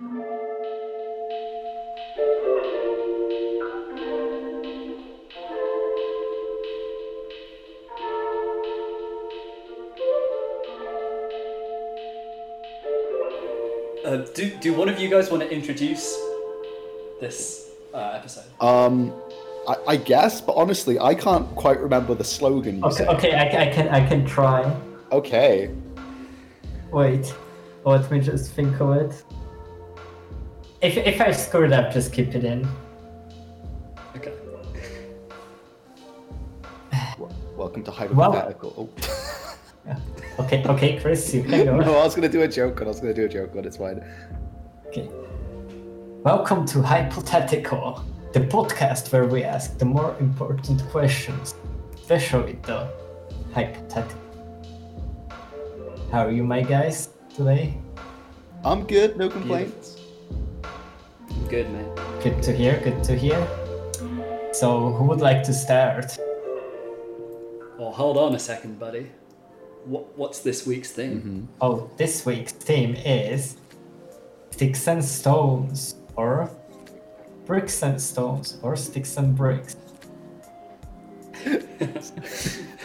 Uh, do, do one of you guys want to introduce this uh, episode? Um, I, I guess, but honestly, I can't quite remember the slogan you Okay, said. okay, I, I can I can try. Okay. Wait, let me just think of it. If if I screwed up, just keep it in. Okay. Welcome to hypothetical. Well. Oh. Okay, okay, Chris, you can Oh. go. no, I was gonna do a joke, and I was gonna do a joke, but it's fine. Okay. Welcome to Hypothetical, the podcast where we ask the more important questions, especially the hypothetical. How are you, my guys, today? I'm good, no complaints. Good, man. Good to hear, good to hear. So, who would like to start? Well, hold on a second, buddy. What, what's this week's thing? Oh, mm-hmm. this week's theme is Sticks and Stones, or Bricks and Stones, or Sticks and Bricks.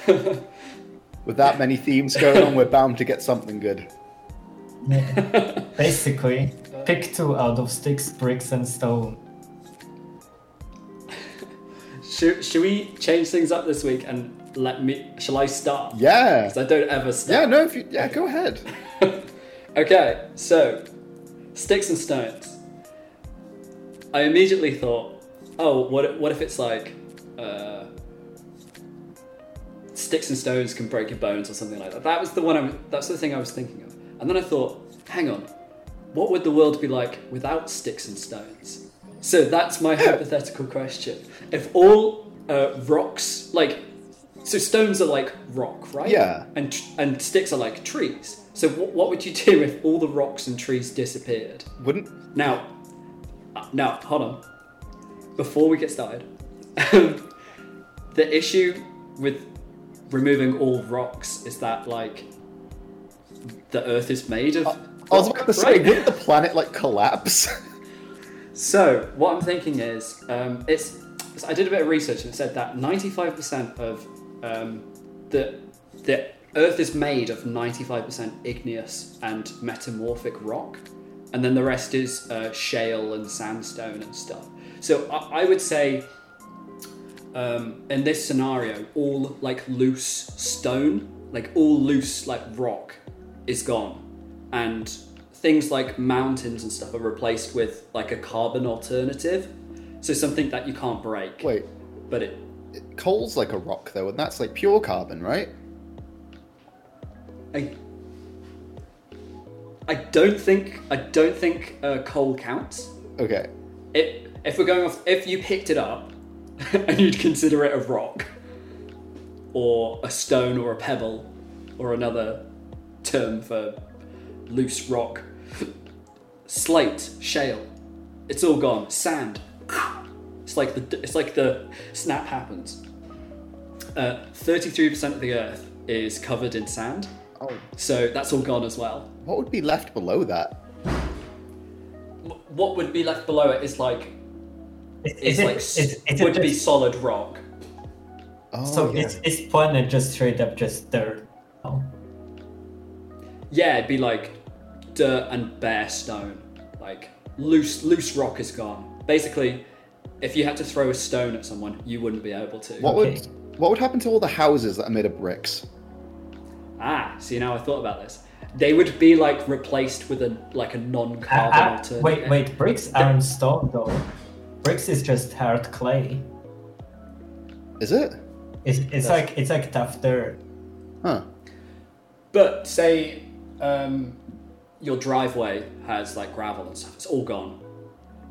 With that many themes going on, we're bound to get something good. Basically, pick two out of Sticks, Bricks, and Stone. Should, should we change things up this week and let me? Shall I start? Yeah. Because I don't ever start. Yeah, no, if you, yeah, go ahead. Okay, so sticks and stones. I immediately thought, oh, what if, what if it's like uh, sticks and stones can break your bones or something like that? That was the one. I, that's the thing I was thinking of. And then I thought, hang on, what would the world be like without sticks and stones? So that's my hypothetical question. If all uh, rocks, like, so stones are like rock, right? Yeah. And tr- and sticks are like trees. So what what would you do if all the rocks and trees disappeared? Wouldn't Now, uh, now, hold on. Before we get started, the issue with removing all rocks is that like the Earth is made of. I was about to say, right? wouldn't the planet like collapse? So what I'm thinking is, um, it's. I did a bit of research and it said that 95% of um, the the Earth is made of 95% igneous and metamorphic rock, and then the rest is uh, shale and sandstone and stuff. So I, I would say, um, in this scenario, all like loose stone, like all loose like rock, is gone, and things like mountains and stuff are replaced with like a carbon alternative. So something that you can't break. Wait, But it coal's like a rock though, and that's like pure carbon, right? I I don't think I don't think uh, coal counts. Okay. It, if we're going off, if you picked it up and you'd consider it a rock, or a stone, or a pebble, or another term for loose rock, slate, shale, it's all gone. Sand. It's like the it's like the snap happens. Uh, thirty-three percent of the Earth is covered in sand, Oh, so that's all gone as well. what would be left below that? what would be left below it is like Is, is is it, like is, is would it be solid rock. Oh, so yeah. is, is planet just straight up just dirt? Oh. Yeah, it'd be like dirt and bare stone. Like loose loose rock is gone. Basically, if you had to throw a stone at someone, you wouldn't be able to. What Okay. would what would happen to all the houses that are made of bricks? Ah, see now I thought about this. They would be like replaced with a like a non-carbon Ah, ah, alternative. wait, wait, bricks aren't stone though. Bricks is just hard clay. Is it? It's, it's like it's like tough dirt. Huh. But say um, your driveway has like gravel and stuff. It's all gone.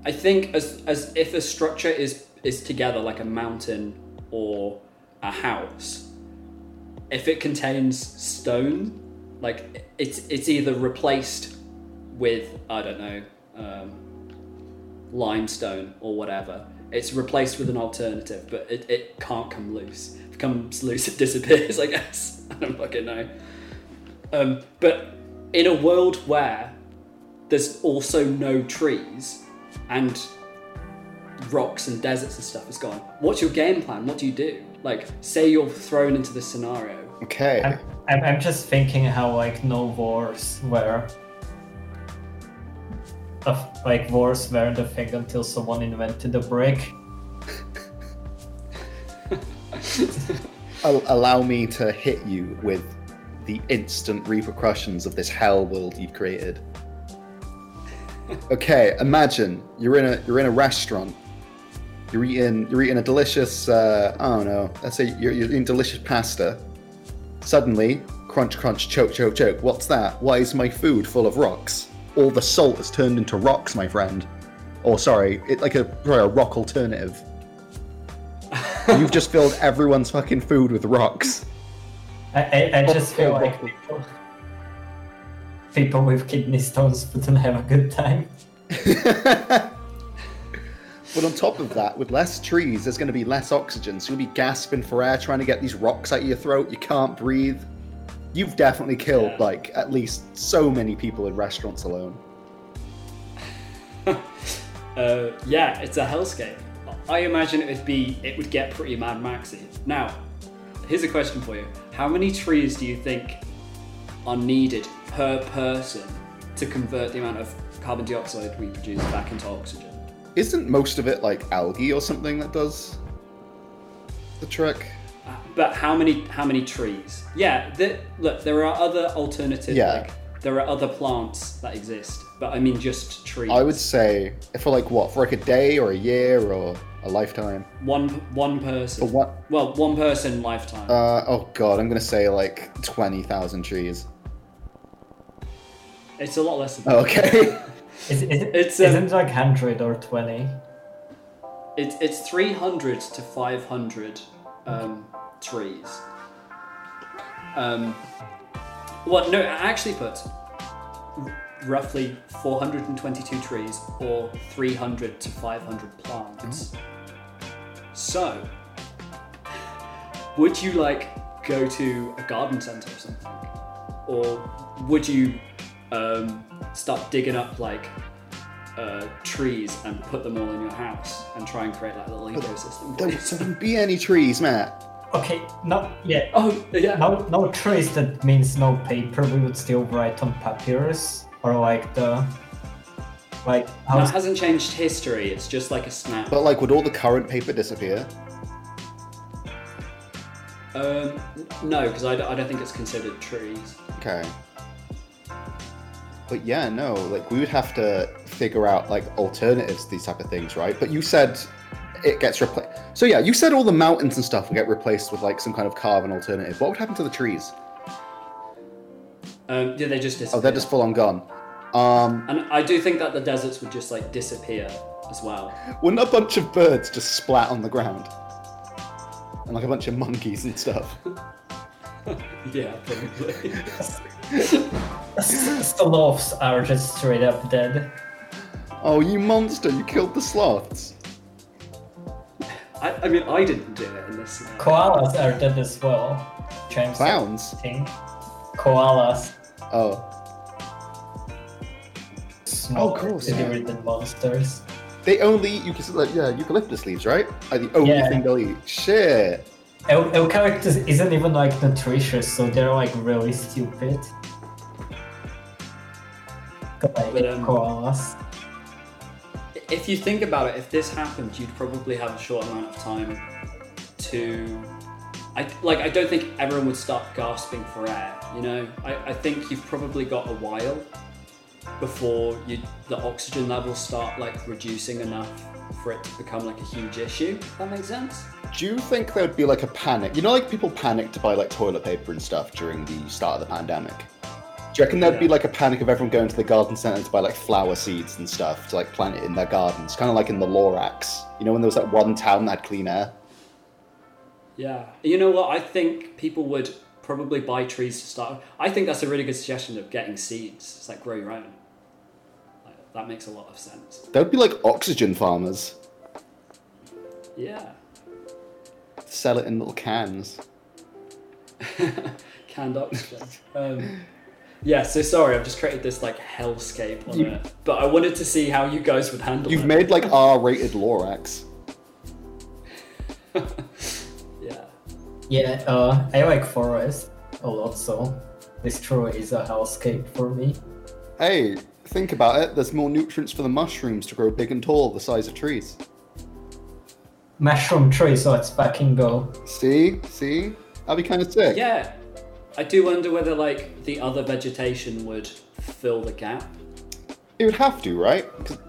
I think as as if a structure is is together like a mountain or a house, if it contains stone, like it's it's either replaced with I don't know um, limestone or whatever. It's replaced with an alternative, but it, it can't come loose. If it comes loose, it disappears. I guess I don't fucking know. Um, but in a world where there's also no trees and rocks and deserts and stuff is gone. What's your game plan? What do you do? Like, say you're thrown into this scenario. Okay. I'm, I'm, I'm just thinking how like no wars were. Of, like wars weren't a thing until someone invented the brick. Allow me to hit you with the instant repercussions of this hell world you've created. Okay, imagine you're in a you're in a restaurant. You're eating you're eating a delicious uh, I don't know. Let's say you're, you're eating delicious pasta. Suddenly, crunch crunch choke choke choke. What's that? Why is my food full of rocks? All the salt has turned into rocks, my friend. Or sorry, it like a sorry, a rock alternative. You've just filled everyone's fucking food with rocks. I, I, I just feel like people, people with kidney stones wouldn't have a good time. But on top of that, with less trees, there's going to be less oxygen, so you'll be gasping for air trying to get these rocks out of your throat. You can't breathe. You've definitely killed Yeah. like at least so many people in restaurants alone. Uh, yeah, it's a hellscape. I imagine it would be it would get pretty Mad Maxy. Now, here's a question for you: How many trees do you think are needed per person to convert the amount of carbon dioxide we produce back into oxygen? Isn't most of it like algae or something that does the trick? Uh, But how many how many trees? Yeah, the, look, there are other alternative. Yeah. Like, there are other plants that exist, but I mean just trees. I would say for like what for like a day or a year or a lifetime. one one person. For what? Well, one person lifetime. Uh, oh god, I'm gonna say like twenty thousand trees. it's a lot less than that. Oh, Okay. Is, is, It's, um, isn't it like 100 or 20? It's it's 300 to 500 um, trees. Um, well, no, it actually put roughly 422 trees or 300 to 500 plants. So, would you like go to a garden centre or something, or would you um, start digging up like uh, trees and put them all in your house and try and create like a little ecosystem? there wouldn't be any trees, Matt. Okay, no, yeah. Oh yeah. No, no trees, that means no paper. We would still write on papyrus. Or like the. Like, how. That hasn't changed history. It's just like a snap. But like, would all the current paper disappear? Um, no, because I, I don't think it's considered trees. Okay. But yeah, no, like we would have to figure out like alternatives to these type of things, right? But you said it gets replaced. So yeah, you said all the mountains and stuff would get replaced with like some kind of carbon alternative. What would happen to the trees? Um, yeah, they just disappear. Oh, they're just full on gone. Um, And I do think that the deserts would just like disappear as well. wouldn't a bunch of birds just splat on the ground? And like a bunch of monkeys and stuff. yeah, probably. Sloths are just straight up dead. Oh, you monster! You killed the sloths. I, I mean, I didn't do it in this. Koalas are dead as well. James Clowns. Thing. Koalas. Oh, Small, of course, yeah. bedridden monsters. they only eat eucalyptus, yeah, eucalyptus leaves, right? Are the only Yeah. thing they'll eat. Shit. Eu- Eucalyptus isn't even like nutritious, so they're like really stupid. Like But, um, koalas. If you think about it, if this happened, you'd probably have a short amount of time to. I like. I don't think everyone would start gasping for air. You know, I, I think you've probably got a while before you the oxygen levels start like reducing enough for it to become like a huge issue. If that makes sense. Do you think there would be like a panic? You know, like people panic to buy like toilet paper and stuff during the start of the pandemic. Do you reckon there'd be like a panic of everyone going to the garden centre to buy like flower seeds and stuff to like plant it in their gardens? Kind of like in the Lorax. You know, when there was that one town that had clean air? Yeah. You know what? I think people would probably buy trees to start. I think that's a really good suggestion of getting seeds. It's like grow your own. Like, that makes a lot of sense. There would be like oxygen farmers. Yeah. Sell it in little cans. Canned oxygen. Um, Yeah, so sorry, I've just created this like hellscape on You- it. But I wanted to see how you guys would handle it. You've it. made like R-rated Lorax. Yeah. Yeah, uh, I like forest a lot, so this true is a hellscape for me. Hey, think about it. There's more nutrients for the mushrooms to grow big and tall, the size of trees. Mushroom tree, so it's fucking go. See, see, that'd be kind of sick. Yeah. I do wonder whether like the other vegetation would fill the gap. It would have to, right?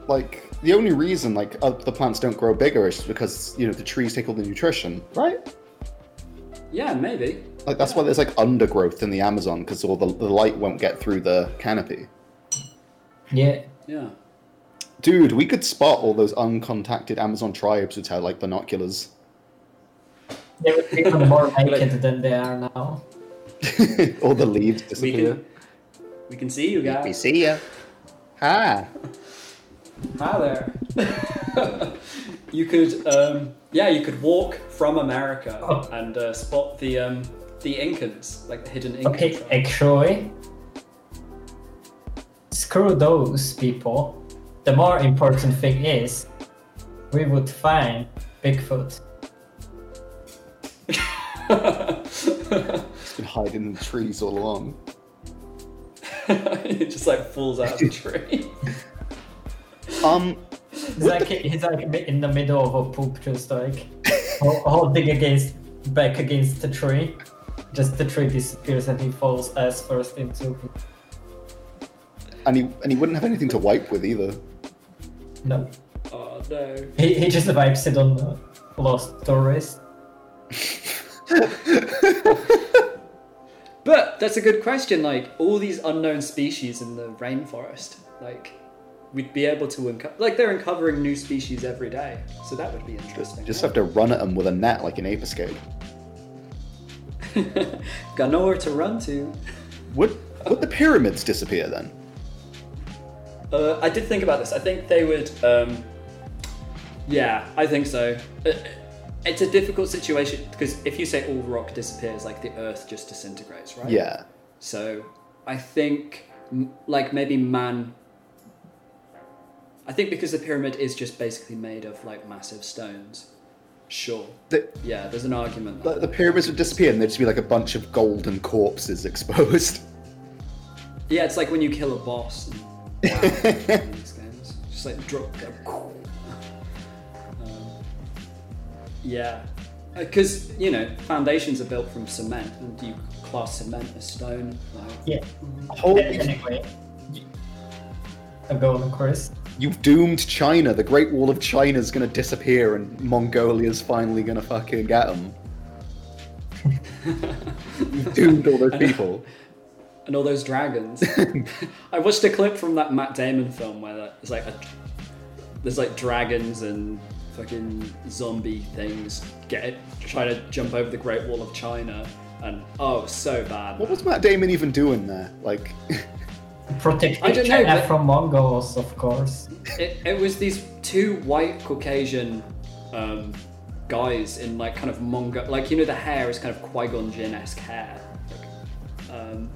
like the only reason like uh, the plants don't grow bigger is because you know the trees take all the nutrition, right? Yeah, maybe. Like that's why there's like undergrowth in the Amazon because all the, the light won't get through the canopy. Yeah, Yeah. Dude, we could spot all those uncontacted Amazon tribes with our like binoculars. they were even more naked than they are now. all the leaves We disappear. can we can see you guys. We see ya. Hi. Hi there. you could um yeah, you could walk from America Oh. and uh, spot the um the Incans, like the hidden Incan Okay, tribe. actually, screw those people. The more important thing is, we would find Bigfoot. It's been hiding in the trees all along. it just like falls out of the tree. Um, He's like, he's like in the middle of a poop, just like holding against back against the tree. Just the tree disappears and he falls ass first into and he and he wouldn't have anything to wipe with either. No, oh no. he, he just wipes it on the lost tourist. But that's a good question. Like all these unknown species in the rainforest, like we'd be able to uncover. Like they're uncovering new species every day, so that would be interesting. Just have to run at them with a net like an ape escape. got nowhere to run to. Would would the pyramids disappear then? Uh, I did think about this. I think they would. Um, yeah, I think so. Uh, It's a difficult situation because if you say all rock disappears, like the Earth just disintegrates, right? Yeah. So I think, like maybe man. I think because the pyramid is just basically made of like massive stones. Sure. The, Yeah, there's an argument. the, the pyramids would disappear and there'd just be like a bunch of golden corpses exposed. Yeah, it's like when you kill a boss. And, wow, in these games, just like drop. Um, yeah, because you know foundations are built from cement, and you class cement as stone. Like, Yeah. Holy, Anyway, a golden Chris. You've doomed China. The Great Wall of China is gonna disappear and Mongolia's finally gonna fucking get them. you've doomed all those people. and all those dragons. I watched a clip from that Matt Damon film where there's like a, there's like dragons and fucking zombie things get trying to jump over the Great Wall of China, and oh, so bad. What was Matt Damon even doing there? Like, Protecting I don't know, China but- from Mongols, of course. It, it was these two white Caucasian um, guys in like kind of Mongol, like you know the hair is kind of Qui Gon Jinn esque hair, um,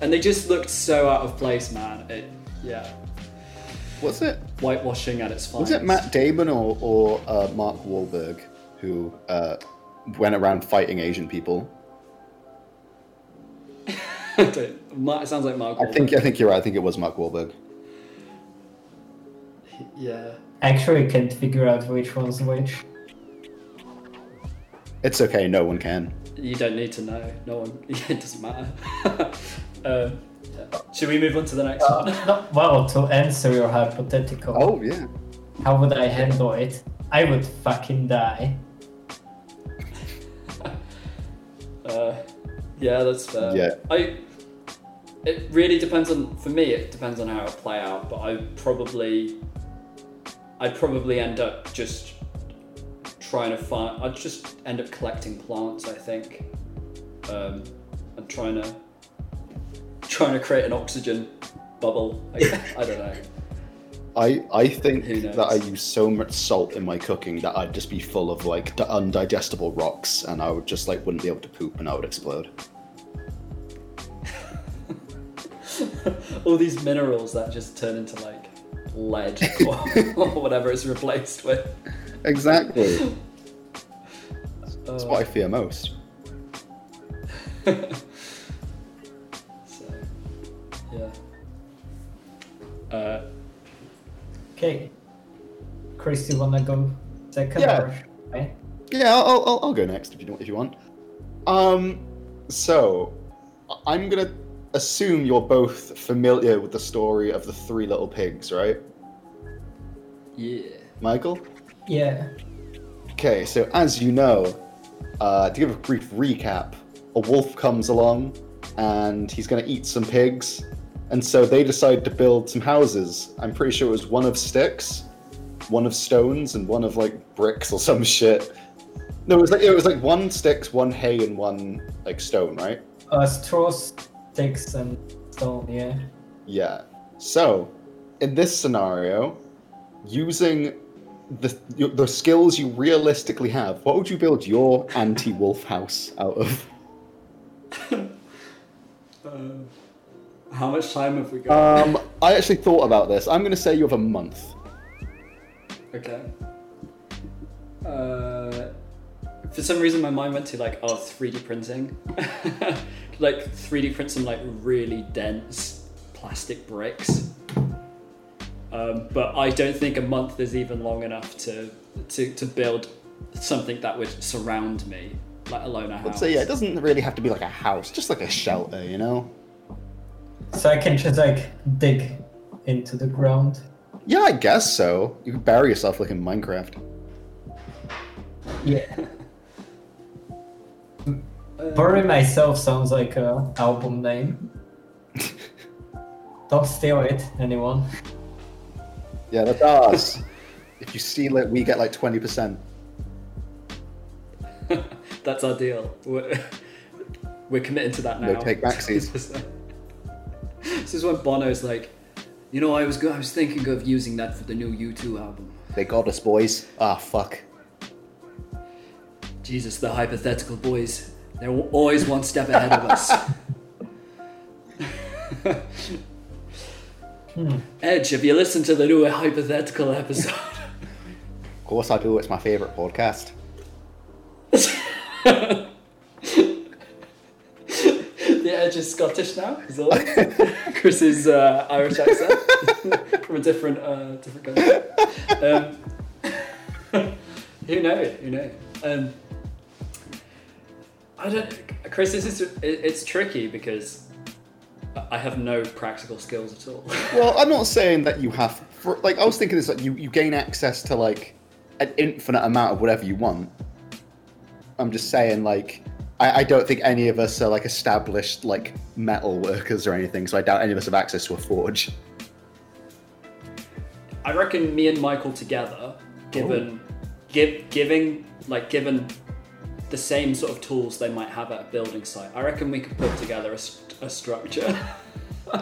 and they just looked so out of place, man. It, yeah, was it whitewashing at its finest. was it Matt Damon or or uh, Mark Wahlberg who uh, went around fighting Asian people? Mark, it sounds like Mark. I think I think you're right. I think it was Mark Wahlberg. Yeah. Actually, can't figure out which one's which. It's okay. No one can. You don't need to know. No one. It doesn't matter. um, should we move on to the next Uh, one? no, well, to answer your hypothetical, Oh yeah. how would I handle it? I would fucking die. Uh, yeah, that's fair. Yeah. I. It really depends on. For me, it depends on how it play out. But I probably. I'd probably end up just trying to find. I'd just end up collecting plants. I think, um, and trying to trying to create an oxygen bubble. I, I don't know. I I think that I use so much salt in my cooking that I'd just be full of like undigestible rocks, and I would just like wouldn't be able to poop, and I would explode. all these minerals that just turn into like lead or, or whatever it's replaced with. Exactly. That's Uh, what I fear most. so, yeah. Uh, Okay. Chris, you wanna go second? Yeah. Or, right? Yeah, I'll, I'll, I'll go next if you don't, if you want. Um, so I'm gonna assume you're both familiar with the story of the three little pigs, right, yeah. Michael? Yeah. Okay, so as you know, uh, to give a brief recap, a wolf comes along and he's going to eat some pigs, and so they decide to build some houses. I'm pretty sure it was one of sticks, one of stones, and one of like bricks or some shit. No, it was like it was like one sticks, one hay, and one like stone, right? Uh, straw, sticks, and stone. Yeah. Yeah. So, in this scenario, using the the skills you realistically have, what would you build your anti-wolf house out of? Uh, how much time have we got? Um, I actually thought about this. I'm going to say you have a month. Okay. Uh, for some reason, my mind went to like, oh, 3D printing. like 3D print some like really dense plastic bricks. Um, but I don't think a month is even long enough to to, to build something that would surround me, let alone a house. So yeah, it doesn't really have to be like a house, just like a shelter, you know? So I can just like dig into the ground. Yeah, I guess so. You can bury yourself like in Minecraft. Yeah. Uh, Bury myself sounds like a album name. Don't steal it, anyone. Yeah, that's ours. if you steal it, we get like 20%. That's our deal. We're, we're committing to that now. No take backsies. this is when Bono's like, you know, I was go- I was thinking of using that for the new U2 album. They got us, boys. Ah, fuck. Jesus, the hypothetical boys. They're always one step ahead of us. Hmm. Edge, have you listened to the new hypothetical episode? Of course I do. It's my favourite podcast. the Edge is Scottish now, Chris is all. Chris's uh, Irish accent from a different, uh, different country. Um, who knows? Who knows? Um, I don't, Chris. This is it's tricky because I have no practical skills at all. Well, I'm not saying that you have. For, like, I was thinking this like you, you gain access to like an infinite amount of whatever you want. I'm just saying like I, I don't think any of us are like established like metal workers or anything, so I doubt any of us have access to a forge. I reckon me and Michael together, given oh. give, giving like given the same sort of tools they might have at a building site, I reckon we could put together a, st- a structure.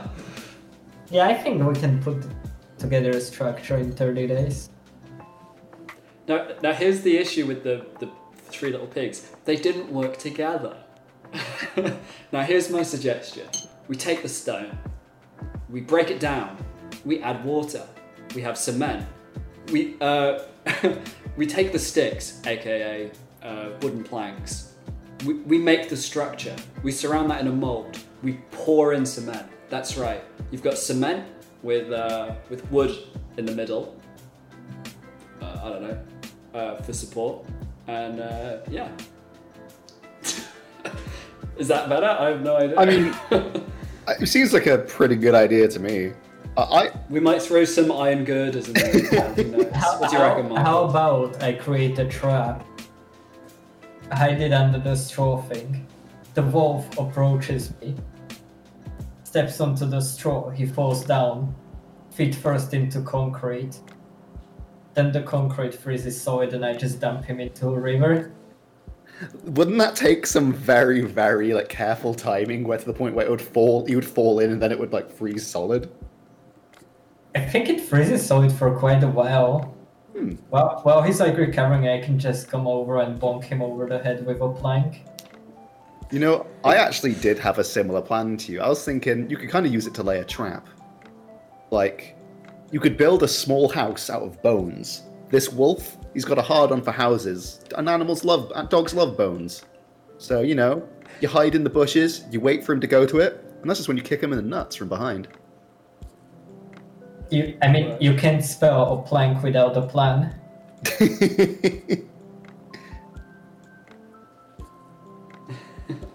Yeah, I think we can put together a structure in 30 days. now, now here's the issue with the the three little pigs. They didn't work together. now here's my suggestion: we take the stone, we break it down, we add water, we have cement, we uh, we take the sticks, aka uh, wooden planks. We, we make the structure. We surround that in a mold. We pour in cement. That's right. You've got cement with uh, with wood in the middle. Uh, I don't know uh, for support, and uh, yeah. Is that better? I have no idea. I mean, it seems like a pretty good idea to me. I, I we might throw some iron girders in there. How, What do you how- reckon, Michael? how about I create a trap? Hide it under the straw thing. The wolf approaches me, steps onto the straw, he falls down, feet first into concrete. Then the concrete freezes solid and I just dump him into a river. wouldn't that take some very very like careful timing, where to the point where it would fall, you would fall in, and then it would like freeze solid. I think it freezes solid for quite a while. Hmm. Well, while he's like recovering, I can just come over and bonk him over the head with a plank. You know, I actually did have a similar plan to you. I was thinking you could kind of use it to lay a trap. Like, you could build a small house out of bones. This wolf, he's got a hard on for houses, and animals love, dogs love bones. So, you know, you hide in the bushes, you wait for him to go to it, and that's just when you kick him in the nuts from behind. You, I mean, you can't spell a plank without a plan.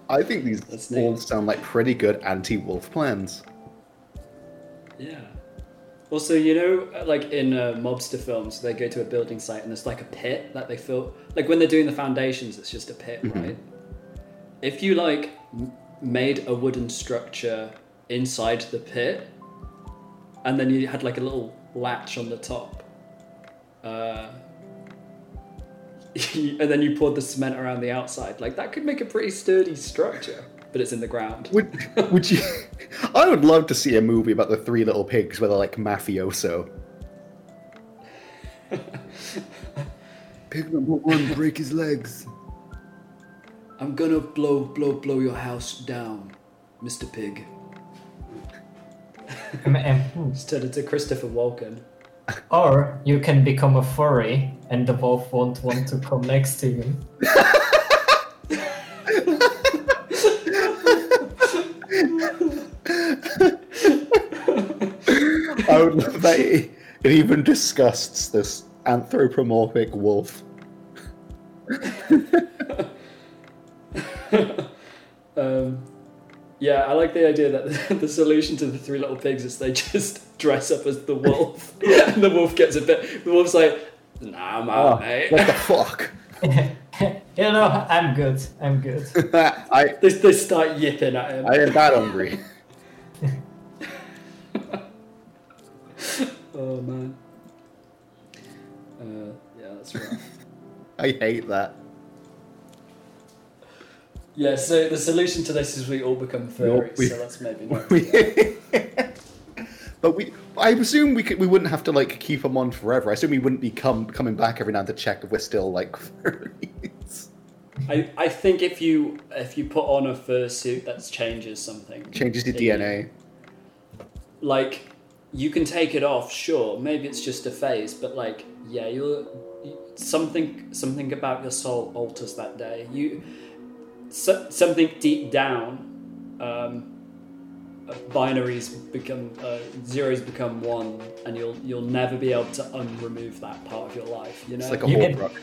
I think these That's all neat. sound like pretty good anti-wolf plans. Yeah. Also, you know, like in uh, mobster films, they go to a building site and there's like a pit that they fill. Like when they're doing the foundations, it's just a pit, right? If you like m- made a wooden structure inside the pit, and then you had like a little latch on the top, uh, and then you poured the cement around the outside, like that could make a pretty sturdy structure. But it's in the ground. Would would you? I would love to see a movie about the three little pigs where they're like mafioso. Pig number one, break his legs. I'm gonna blow, blow, blow your house down, Mr. Pig. Um, um, Just turn into Christopher Walken. Or you can become a furry and the wolf won't want to come next to you. I would love that it, it even disgusts this anthropomorphic wolf. Um, yeah, I like the idea that the, the solution to the three little pigs is they just dress up as the wolf, and the wolf gets a bit. The wolf's like, "Nah, I'm out, Oh, mate." what the fuck? you know, I'm good. I'm good. I They, they start yipping at him. I am that hungry. Oh man. Uh, yeah, that's right. I hate that. Yeah, so the solution to this is we all become furries, we- so that's maybe not. but we, I assume we could, we wouldn't have to like keep them on forever. I assume we wouldn't be come, coming back every now to check if we're still like furries. I, I think if you if you put on a fursuit that changes something Changes the DNA. like you can take it off sure maybe it's just a phase but like yeah you'll you, something something about your soul alters that day you so, something deep down um, uh, binaries become uh, zeros become one and you'll you'll never be able to unremove that part of your life you know It's like a You whole get- rock.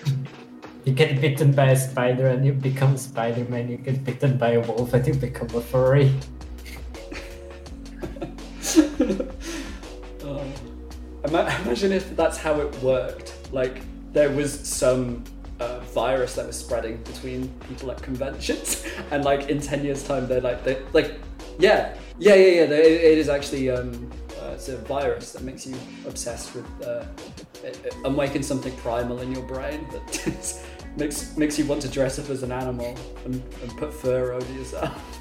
You get bitten by a spider and you become Spider-Man. You get bitten by a wolf and you become a furry. Oh. Imagine if that's how it worked. Like there was some uh, virus that was spreading between people at conventions, and like in ten years' time, they're like, they like, yeah, yeah, yeah, yeah. they- It, is actually um, uh, it's a virus that makes you obsessed with uh, it, it, awaken something primal in your brain that makes makes you want to dress up as an animal and, and put fur over yourself.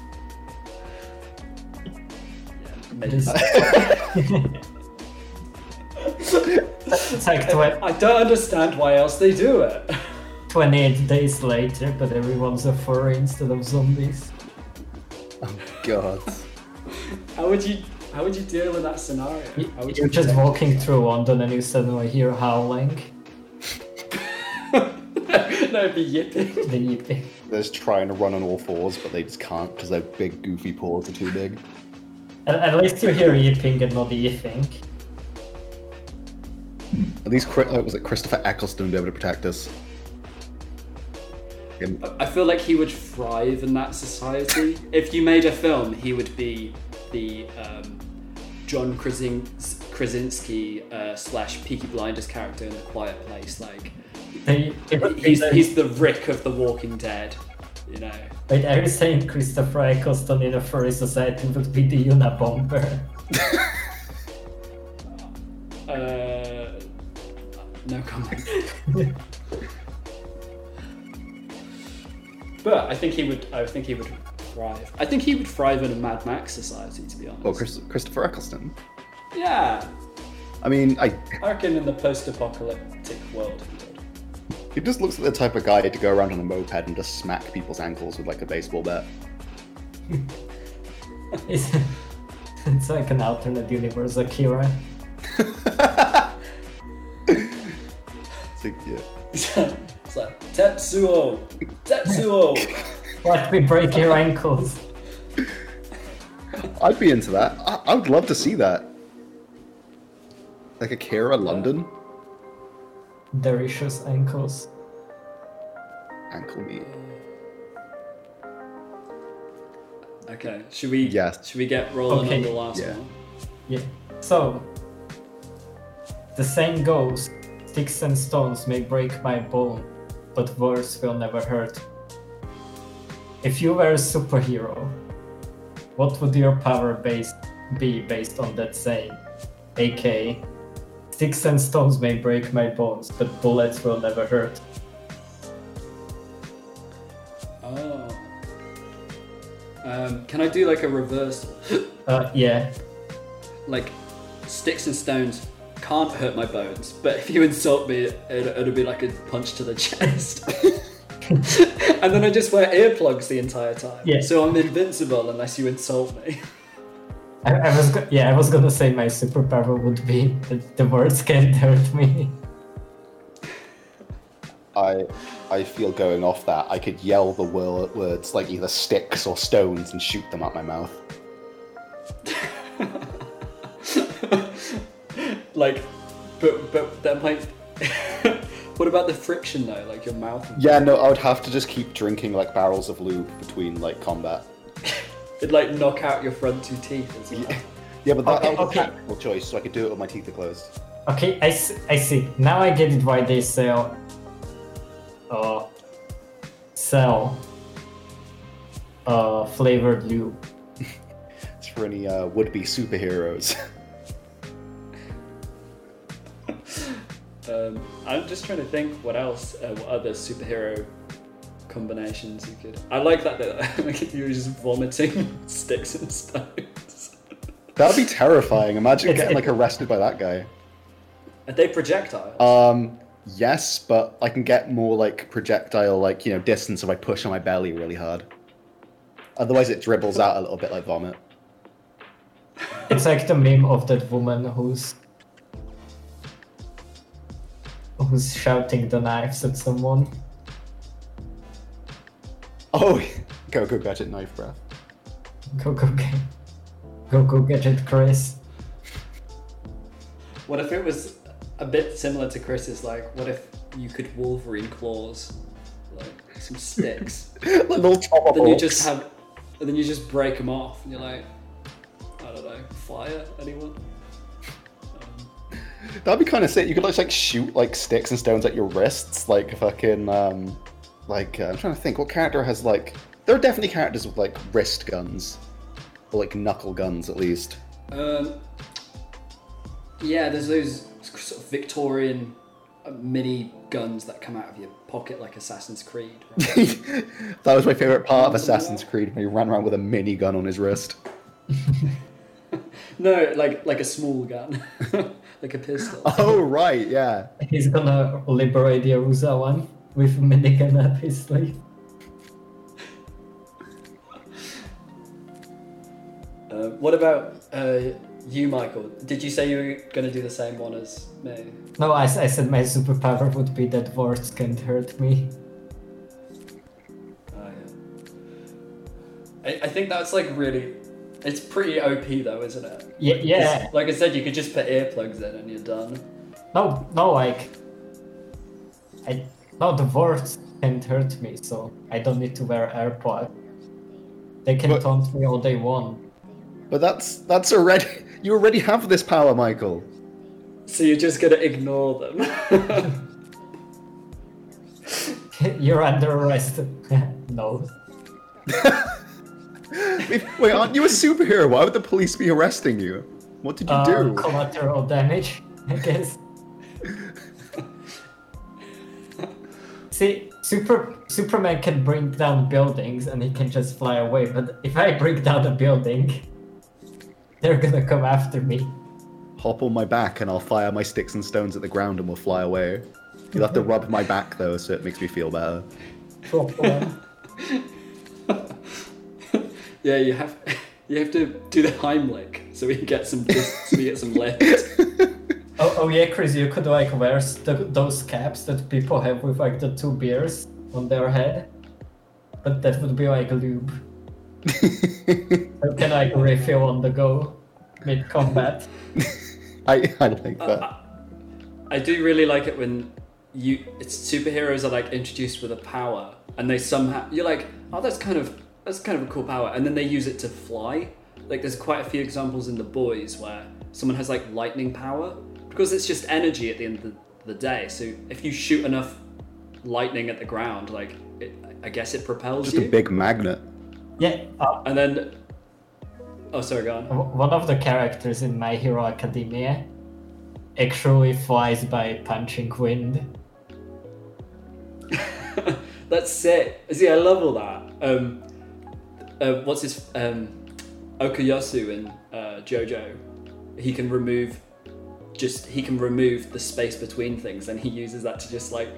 Yeah, I don't understand why else they do it. 28 days later, but everyone's a furry instead of zombies. Oh god. How would you how would you deal with that scenario? You- How would You're just walking through London and you suddenly hear howling. no, it'd be yipping. The yipping. They're just trying to run on all fours, but they just can't because their big goofy paws are too big. At, at least you hear yipping and not yipping. At least, Chri- uh, was it Christopher Eccleston would be able to protect us? Him- I feel like he would thrive in that society. if you made a film, he would be the um, John Krasin- Krasinski uh, slash Peaky Blinders character in The Quiet Place. Like They, they- he's they- he's the Rick of The Walking Dead. You know. Wait, are you saying Christopher Eccleston in a furry society would be the Unabomber? Uh, no comment. but I think he would. I think he would thrive. I think he would thrive in a Mad Max society. To be honest. Oh, Chris- Christopher Eccleston. Yeah, I mean, I I reckon in the post-apocalyptic world he. He just looks like the type of guy to go around on a moped and just smack people's ankles with like a baseball bat. It's, it's like an alternate universe Akira. It's like, yeah. It's like Tetsuo, Tetsuo. Let me break your ankles. I'd be into that. I, I would love to see that. Like a Akira London. Delicious ankles. Ankle meat. Okay, should we? Yes. Should we get rolling Okay. on the last Yeah. one? Yeah. So, the saying goes sticks and stones may break my bone, but words will never hurt. If you were a superhero, what would your power base be based on that saying? AK, sticks and stones may break my bones, but bullets will never hurt. Oh. Um, can I do like a reversal? Uh, yeah. like sticks and stones can't hurt my bones, but if you insult me, it, it'll be like a punch to the chest. and then I just wear earplugs the entire time. Yeah. So I'm invincible unless you insult me. I, I was go- yeah, I was gonna say my superpower would be that the words can't hurt me. I I feel going off that. I could yell the wor- words like either sticks or stones and shoot them at my mouth. Like, but but that might. what about the friction though? Like your mouth. Yeah, no, I would have to just keep drinking like barrels of lube between like combat. It'd like knock out your front two teeth as well. Yeah, but that, Okay, that was okay. a tactical choice, so I could do it with my teeth are closed. Okay, I I see. Now I get it why they sell. Uh, sell. Uh, flavored lube. It's for any uh, would-be superheroes. Um, I'm just trying to think what else, uh, what other superhero combinations you could. I like that that like, you were just vomiting sticks and stones. That'd be terrifying. Imagine getting like arrested by that guy. Are they projectiles? Um, yes, but I can get more like projectile, like you know, distance if I push on my belly really hard. Otherwise, it dribbles out a little bit like vomit. It's like the meme of that woman who's who's shouting the knives at someone. Oh, go go get it, knife breath. Go go get, go go get it, Chris. what if it was a bit similar to Chris's? Like, what if you could Wolverine claws, like some sticks, like little chopper then you just have, and then you just break them off, and you're like, I don't know, fire anyone? That'd be kind of sick. You could like, like shoot like sticks and stones at your wrists, like fucking um, like uh, I'm trying to think. What character has like? There are definitely characters with like wrist guns, or like knuckle guns at least. Um, yeah, there's those sort of Victorian uh, mini guns that come out of your pocket like Assassin's Creed. Right? that was my favorite part of Assassin's Creed when he ran around with a mini gun on his wrist. no, like like a small gun, like a pistol. Oh right, yeah. He's gonna liberate Jerusalem with a minigun up his sleeve. Uh, what about uh, you, Michael? Did you say you were going to do the same one as me? No, I said my superpower would be that words can't hurt me. Oh, yeah. I, I think that's like really. It's pretty OP though, isn't it? Yeah, 'Cause, yeah. Like I said, you could just put earplugs in and you're done. No, no, like, I no, the words can't hurt me, so I don't need to wear AirPods. They can But- taunt me all they want. But that's that's already you already have this power, Michael. So you're just gonna ignore them. You're under arrest. no. Wait, wait, aren't you a superhero? Why would the police be arresting you? What did you Uh, do? collateral damage, I guess. See, Super Superman can bring down buildings and he can just fly away, but if I bring down a building, they're gonna come after me. hop on my back and I'll fire my sticks and stones at the ground and we'll fly away. You'll have to rub my back though, so it makes me feel better. Drop one. Yeah, you have you have to do the Heimlich so we can get some so we get some lift. Oh, oh yeah, Chris, you could like wear s- the, those caps that people have with like the two beers on their head, but that would be like lube. You can like refill on the go mid combat. I, I like that. Uh, I do really like it when you it's superheroes are like introduced with a power and they somehow you're like, oh that's kind of that's kind of a cool power and then they use it to fly. Like there's quite a few examples in the boys where someone has like lightning power because it's just energy at the end of the, the day. So if you shoot enough lightning at the ground, like it, I guess it propels Just you. Just a big magnet. Yeah, uh, and then oh sorry, go on. one of the characters in My Hero Academia actually flies by punching wind. That's sick. See, I love all that. Um, uh, what's his um, Okuyasu in uh, JoJo? He can remove just he can remove the space between things, and he uses that to just like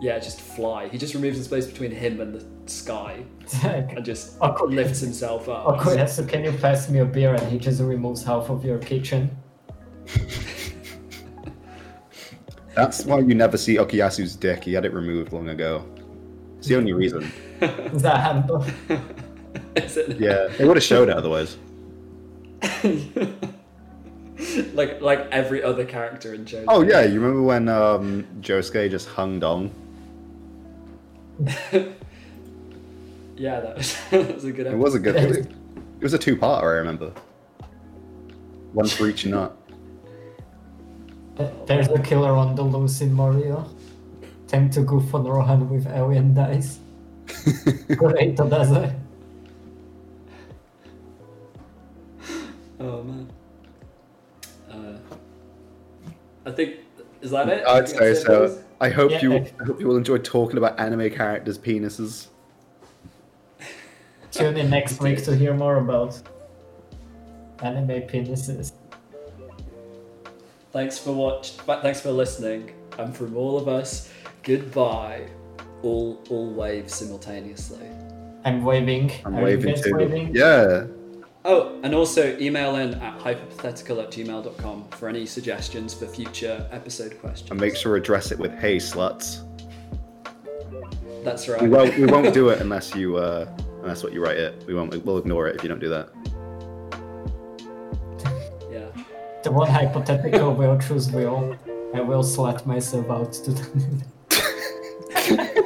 yeah, just fly. He just removes the space between him and the sky, and just Oku- lifts himself up. Okuyasu, can you pass me a beer? And he just removes half of your kitchen. That's why you never see Okuyasu's dick. He had it removed long ago. It's the only reason. The handle. It? Would have showed it otherwise. like like every other character in JoJo. Oh yeah, you remember when um, Josuke just hung Dong? yeah, that was, that was a good. It was a good. It was, it was a two-parter. I remember. One for each nut. There's a killer on the loose in Morioh. Time to goof on Rohan with alien dice. Great, does it? Oh man. Uh, I think is that it? I'd say so. boys? I hope Yeah, you. I- I hope you will enjoy talking about anime characters' penises. Tune in next week to hear more about anime penises. Thanks for watch. but Thanks for listening. And from all of us, goodbye. All all wave simultaneously. I'm waving. I'm Are waving too. waving? Yeah. Oh, and also email in at hypothetical at gmail.com for any suggestions for future episode questions. And make sure to address it with "Hey sluts." That's right. We won't. We won't do it unless you. Uh, unless what you write it. We won't. We'll ignore it if you don't do that. yeah. The one hypothetical will choose will. I will slut myself out to the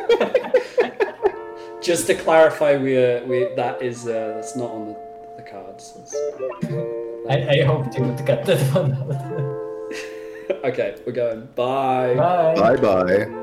Just to clarify, we uh, we that is uh, that's not on the, the cards. I, I hoped you would get that one out. okay, we're going. Bye. Bye. Bye bye.